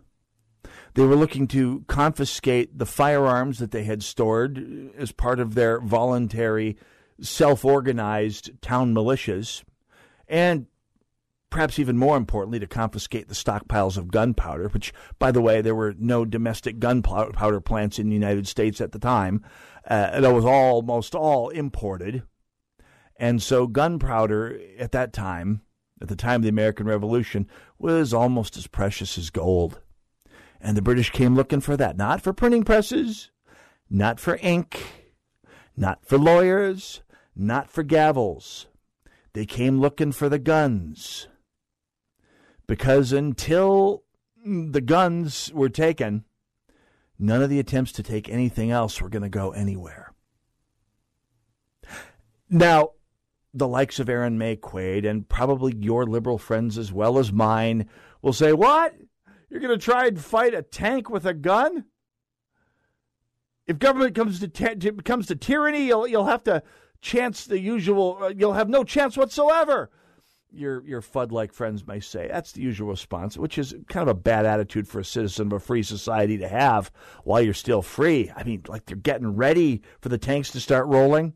They were looking to confiscate the firearms that they had stored as part of their voluntary, self organized town militias, and perhaps even more importantly, to confiscate the stockpiles of gunpowder, which, by the way, there were no domestic gunpowder plants in the United States at the time. Uh, that was almost all imported. And so gunpowder at that time at the time of the American Revolution was almost as precious as gold. And the British came looking for that, not for printing presses, not for ink, not for lawyers, not for gavels. They came looking for the guns. Because until the guns were taken, none of the attempts to take anything else were going to go anywhere. Now, the likes of Erin Maye Quade and probably your liberal friends as well as mine will say, What? You're going to try and fight a tank with a gun? If government comes to, t- comes to tyranny, you'll, you'll have to chance the usual, uh, you'll have no chance whatsoever. Your, your FUD like friends may say. That's the usual response, which is kind of a bad attitude for a citizen of a free society to have while you're still free. I mean, like they're getting ready for the tanks to start rolling.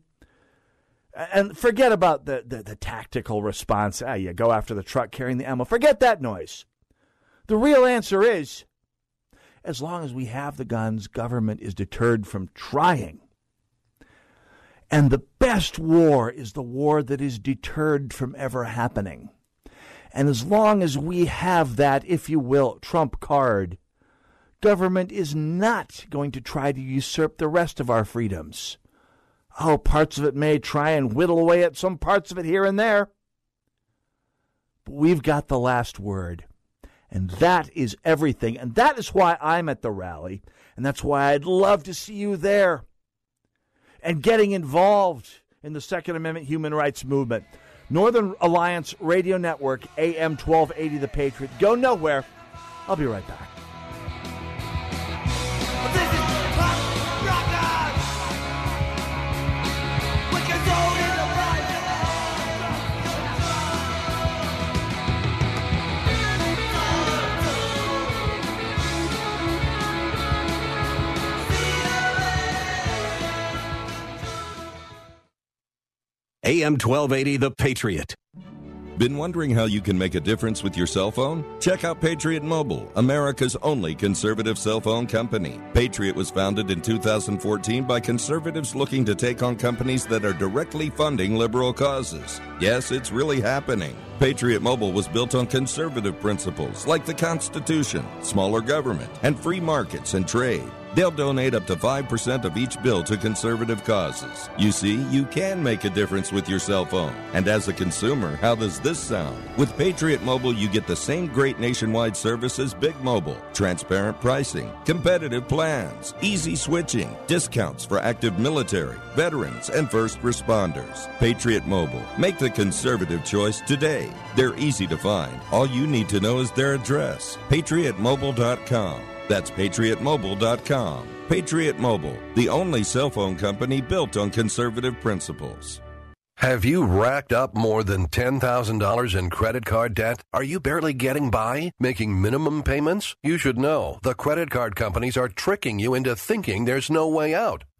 And forget about the, the, the tactical response. Ah, you go after the truck carrying the ammo. Forget that noise. The real answer is as long as we have the guns, government is deterred from trying. And the best war is the war that is deterred from ever happening. And as long as we have that, if you will, trump card, government is not going to try to usurp the rest of our freedoms. Oh, parts of it may try and whittle away at some parts of it here and there. But we've got the last word. And that is everything. And that is why I'm at the rally. And that's why I'd love to see you there and getting involved in the Second Amendment human rights movement. Northern Alliance Radio Network, AM 1280 The Patriot. Go nowhere. I'll be right back. AM 1280, The Patriot. Been wondering how you can make a difference with your cell phone? Check out Patriot Mobile, America's only conservative cell phone company. Patriot was founded in 2014 by conservatives looking to take on companies that are directly funding liberal causes. Yes, it's really happening. Patriot Mobile was built on conservative principles like the Constitution, smaller government, and free markets and trade. They'll donate up to 5% of each bill to conservative causes. You see, you can make a difference with your cell phone. And as a consumer, how does this sound? With Patriot Mobile, you get the same great nationwide service as Big Mobile transparent pricing, competitive plans, easy switching, discounts for active military, veterans, and first responders. Patriot Mobile. Make the conservative choice today. They're easy to find. All you need to know is their address patriotmobile.com. That's patriotmobile.com. Patriot Mobile, the only cell phone company built on conservative principles. Have you racked up more than $10,000 in credit card debt? Are you barely getting by, making minimum payments? You should know the credit card companies are tricking you into thinking there's no way out.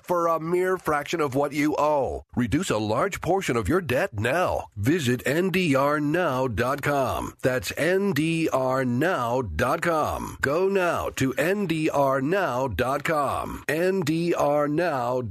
for a mere fraction of what you owe. Reduce a large portion of your debt now. Visit ndrnow.com. That's ndrnow.com. Go now to ndrnow.com. ndrnow.com.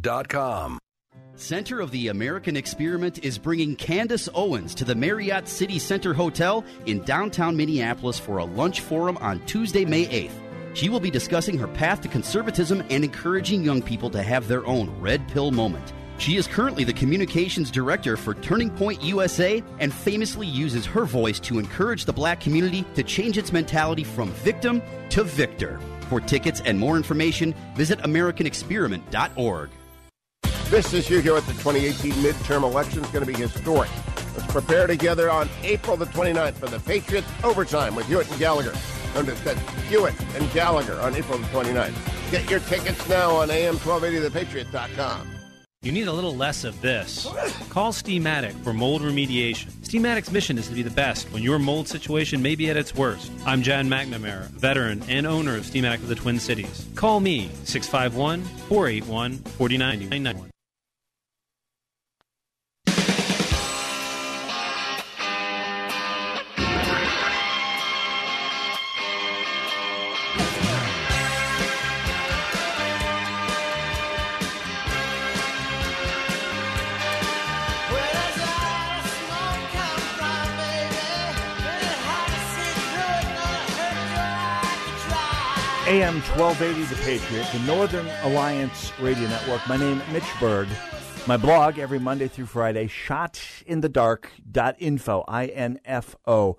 Center of the American Experiment is bringing Candace Owens to the Marriott City Center Hotel in downtown Minneapolis for a lunch forum on Tuesday, May 8th. She will be discussing her path to conservatism and encouraging young people to have their own red pill moment. She is currently the communications director for Turning Point USA and famously uses her voice to encourage the black community to change its mentality from victim to victor. For tickets and more information, visit AmericanExperiment.org. This issue here at the 2018 midterm election is going to be historic. Let's prepare together on April the 29th for the Patriots Overtime with Hewitt and Gallagher. That's Hewitt and Gallagher on April the 29th. Get your tickets now on am1280thepatriot.com. You need a little less of this. Call Steamatic for mold remediation. Steamatic's mission is to be the best when your mold situation may be at its worst. I'm John McNamara, veteran and owner of Steamatic of the Twin Cities. Call me 651 481 4091. AM 1280 The Patriot, the Northern Alliance Radio Network. My name Mitch Berg. My blog every Monday through Friday, shotinthedark.info, I-N-F-O.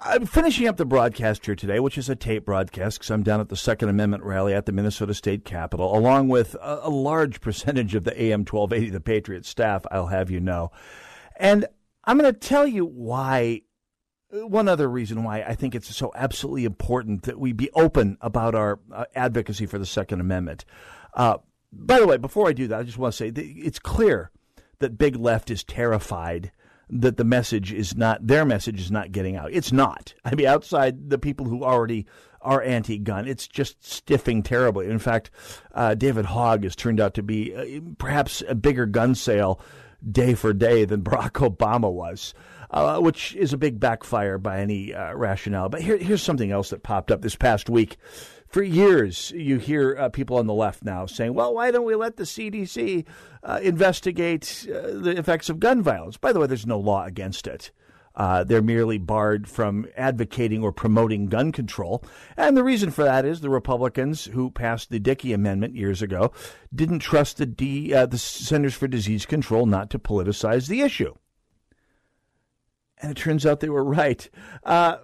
I'm finishing up the broadcast here today, which is a tape broadcast because I'm down at the Second Amendment rally at the Minnesota State Capitol, along with a, a large percentage of the AM 1280 The Patriot staff, I'll have you know. And I'm going to tell you why one other reason why I think it's so absolutely important that we be open about our uh, advocacy for the Second Amendment. Uh, by the way, before I do that, I just want to say it's clear that Big Left is terrified that the message is not their message is not getting out. It's not. I mean, outside the people who already are anti-gun, it's just stiffing terribly. In fact, uh, David Hogg has turned out to be uh, perhaps a bigger gun sale day for day than Barack [laughs] Obama was uh, which is a big backfire by any uh, rationale. But here, here's something else that popped up this past week. For years, you hear uh, people on the left now saying, well, why don't we let the CDC uh, investigate uh, the effects of gun violence? By the way, there's no law against it. Uh, they're merely barred from advocating or promoting gun control. And the reason for that is the Republicans who passed the Dickey Amendment years ago didn't trust the, D, uh, the Centers for Disease Control not to politicize the issue. And it turns out they were right. Uh,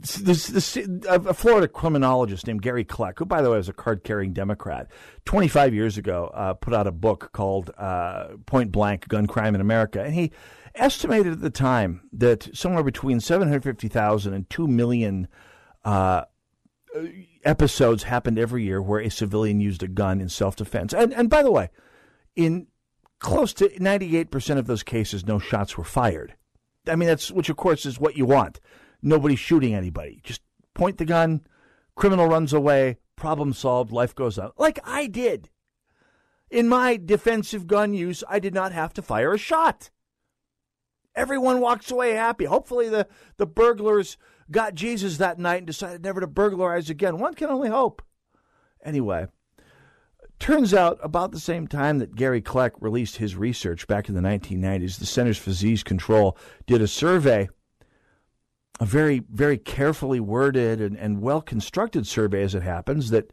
this, this, a Florida criminologist named Gary Kleck, who, by the way, was a card carrying Democrat, 25 years ago, uh, put out a book called uh, Point Blank Gun Crime in America. And he estimated at the time that somewhere between 750,000 and 2 million uh, episodes happened every year where a civilian used a gun in self defense. And, and by the way, in close to 98% of those cases, no shots were fired. I mean, that's which, of course, is what you want. Nobody shooting anybody. Just point the gun, criminal runs away, problem solved, life goes on. Like I did. In my defensive gun use, I did not have to fire a shot. Everyone walks away happy. Hopefully, the, the burglars got Jesus that night and decided never to burglarize again. One can only hope. Anyway, turns out about the same time that Gary Kleck released his research back in the 1990s, the Centers for Disease Control did a survey, a very, very carefully worded and, and well constructed survey, as it happens, that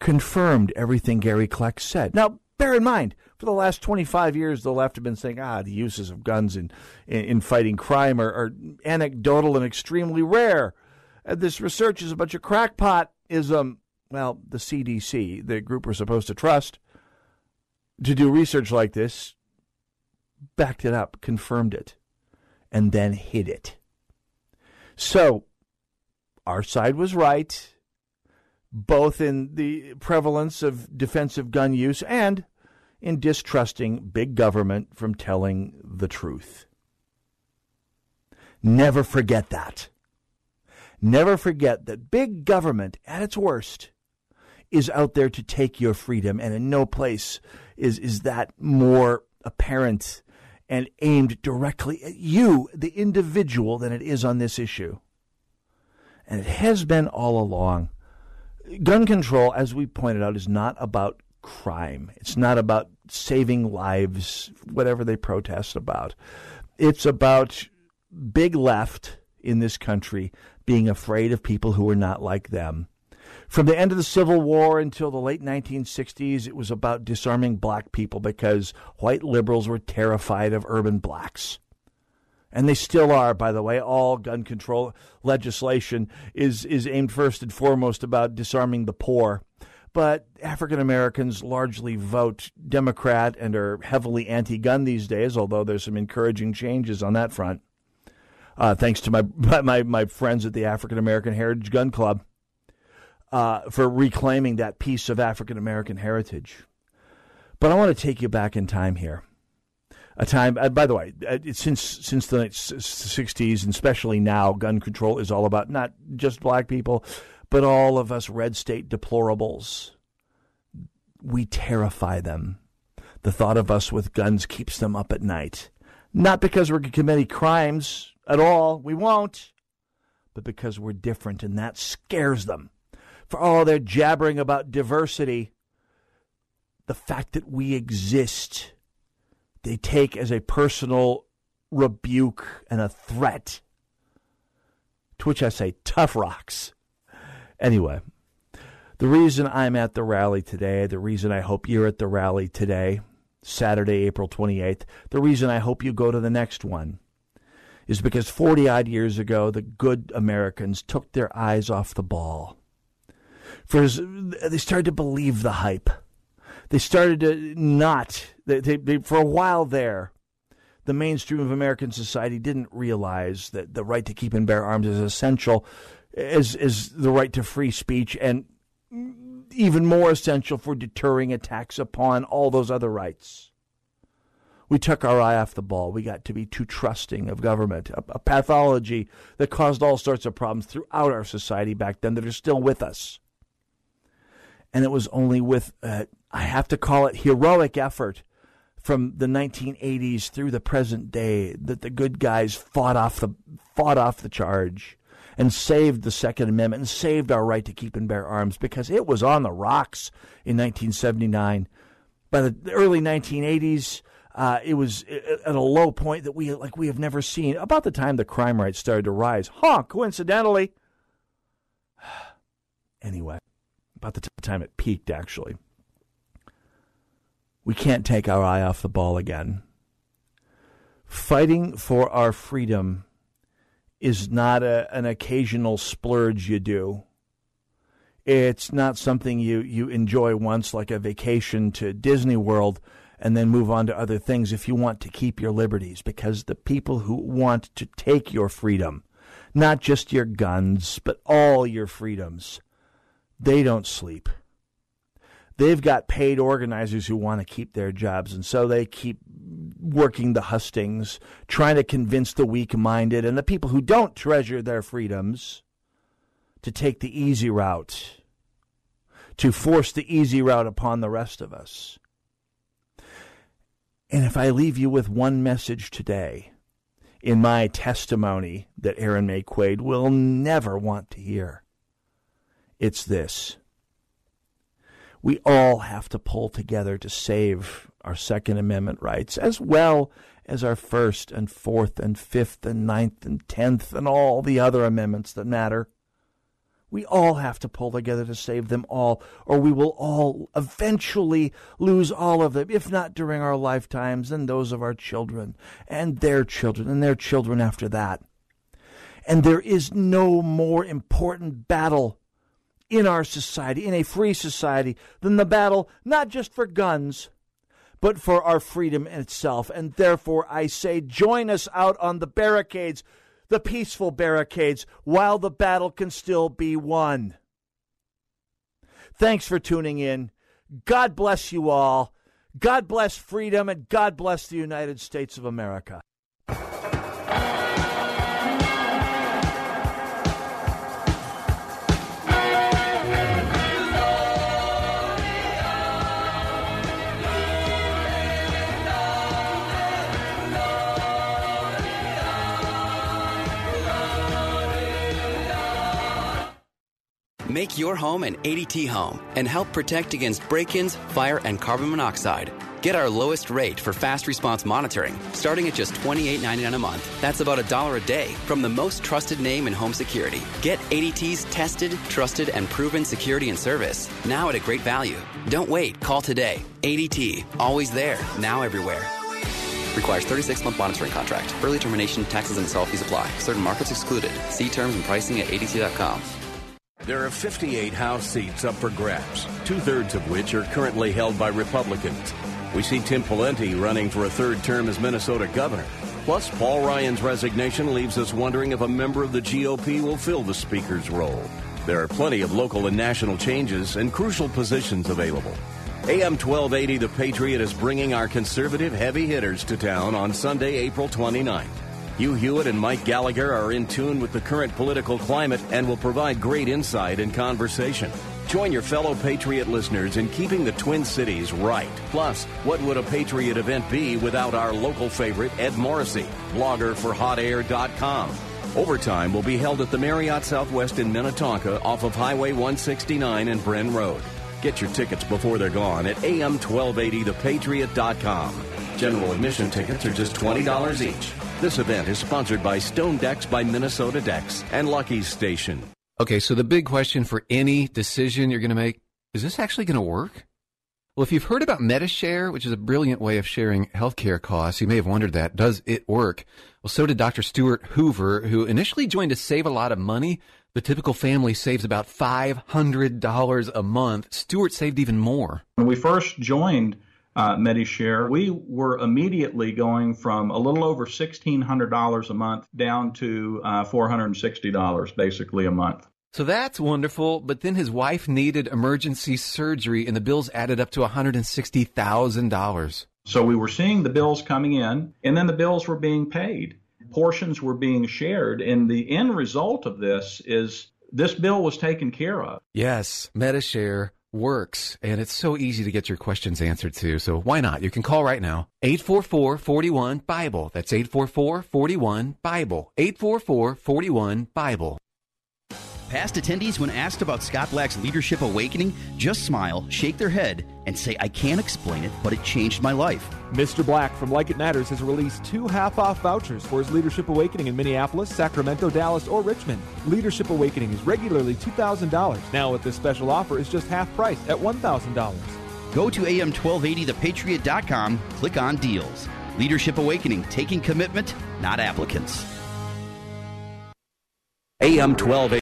confirmed everything Gary Kleck said. Now, bear in mind, for the last 25 years, the left have been saying, ah, the uses of guns in, in, in fighting crime are, are, anecdotal and extremely rare. And this research is a bunch of crackpotism. Well, the CDC, the group we're supposed to trust to do research like this, backed it up, confirmed it, and then hid it. So, our side was right, both in the prevalence of defensive gun use and in distrusting big government from telling the truth. Never forget that. Never forget that big government, at its worst, is out there to take your freedom, and in no place is, is that more apparent and aimed directly at you, the individual, than it is on this issue. And it has been all along. Gun control, as we pointed out, is not about crime. It's not about saving lives, whatever they protest about. It's about big left in this country being afraid of people who are not like them. From the end of the Civil War until the late 1960s, it was about disarming black people because white liberals were terrified of urban blacks. And they still are, by the way. All gun control legislation is, is aimed first and foremost about disarming the poor but African Americans largely vote Democrat and are heavily anti gun these days, although there's some encouraging changes on that front. Uh, thanks to my, [laughs] my, my friends at the African American Heritage Gun Club uh, for reclaiming that piece of African American heritage. But I want to take you back in time here. A time, uh, by the way, uh, since since the 60s, and especially now, gun control is all about not just black people, but all of us red state deplorables, we terrify them. The thought of us with guns keeps them up at night. Not because we're committing crimes at all, we won't, but because we're different and that scares them. For all their jabbering about diversity, the fact that we exist, they take as a personal rebuke and a threat. To which I say, tough rocks. Anyway, the reason I'm at the rally today, the reason I hope you're at the rally today, Saturday, April 28th, the reason I hope you go to the next one is because 40 odd years ago, the good Americans took their eyes off the ball. For they started to believe the hype. They started to not, they, they, they, for a while there, the mainstream of American society didn't realize that the right to keep and bear arms is essential is is the right to free speech and even more essential for deterring attacks upon all those other rights. We took our eye off the ball. We got to be too trusting of government, a, a pathology that caused all sorts of problems throughout our society back then that are still with us. And it was only with, uh, I have to call it heroic effort from the 1980s through the present day that the good guys fought off the fought off the charge and saved the Second Amendment and saved our right to keep and bear arms because it was on the rocks in 1979. By the early 1980s, uh, it was at a low point that we like we have never seen. About the time the crime rate started to rise, huh? Coincidentally. [sighs] Anyway, about the time it peaked, actually. We can't take our eye off the ball again. Fighting for our freedom is not a, an occasional splurge you do. It's not something you, you enjoy once, like a vacation to Disney World, and then move on to other things if you want to keep your liberties. Because the people who want to take your freedom, not just your guns, but all your freedoms, they don't sleep. They've got paid organizers who want to keep their jobs, and so they keep working the hustings, trying to convince the weak minded and the people who don't treasure their freedoms to take the easy route, to force the easy route upon the rest of us. And if I leave you with one message today in my testimony that Erin Maye Quade will never want to hear, it's this. We all have to pull together to save our Second Amendment rights, as well as our First and Fourth and Fifth and Ninth and Tenth and all the other amendments that matter. We all have to pull together to save them all, or we will all eventually lose all of them, if not during our lifetimes, then those of our children, and their children, and their children after that. And there is no more important battle in our society, in a free society, than the battle not just for guns, but for our freedom itself. And therefore, I say, join us out on the barricades the peaceful barricades while the battle can still be won. Thanks for tuning in. God bless you all. God bless freedom and God bless the United States of America. Make your home an ADT home and help protect against break ins, fire, and carbon monoxide. Get our lowest rate for fast response monitoring, starting at just $28.99 a month. That's about a dollar a day from the most trusted name in home security. Get ADT's tested, trusted, and proven security and service now at a great value. Don't wait. Call today. ADT, always there, now everywhere. Requires 36 month monitoring contract. Early termination, taxes, and fees apply. Certain markets excluded. See terms and pricing at ADT.com. There are 58 House seats up for grabs, two thirds of which are currently held by Republicans. We see Tim Pawlenty running for a third term as Minnesota governor. Plus, Paul Ryan's resignation leaves us wondering if a member of the GOP will fill the Speaker's role. There are plenty of local and national changes and crucial positions available. AM 1280 The Patriot is bringing our conservative heavy hitters to town on Sunday, April 29th. Hugh Hewitt and Mike Gallagher are in tune with the current political climate and will provide great insight and conversation. Join your fellow Patriot listeners in keeping the Twin Cities right. Plus, what would a Patriot event be without our local favorite, Ed Morrissey, blogger for HotAir.com? Overtime will be held at the Marriott Southwest in Minnetonka off of Highway 169 and Bren Road. Get your tickets before they're gone at am1280thepatriot.com. General admission tickets are just $20 each. This event is sponsored by Stone Decks by Minnesota Decks and Lucky's Station. Okay, so the big question for any decision you're going to make is this actually going to work? Well, if you've heard about Medi-Share, which is a brilliant way of sharing healthcare costs, you may have wondered that. Does it work? Well, so did Dr. Stuart Hoover, who initially joined to save a lot of money. The typical family saves about $500 a month. Stuart saved even more. When we first joined uh, Medi-Share, we were immediately going from a little over $1,600 a month down to uh, $460 basically a month. So that's wonderful, but then his wife needed emergency surgery and the bills added up to $160,000. So we were seeing the bills coming in and then the bills were being paid. Portions were being shared and the end result of this is this bill was taken care of. Yes, Medi-Share works and it's so easy to get your questions answered too. So why not? You can call right now. 844-41 That's 844-41-BIBLE. 844-41-BIBLE. Past attendees, when asked about Scott Black's Leadership Awakening, just smile, shake their head, and say, I can't explain it, but it changed my life. Mr. Black from Like It Matters has released two half off vouchers for his Leadership Awakening in Minneapolis, Sacramento, Dallas, or Richmond. Leadership Awakening is regularly $2,000. Now, with this special offer, is just half price at $1,000. Go to am1280thepatriot.com, click on deals. Leadership Awakening, taking commitment, not applicants. AM 1280.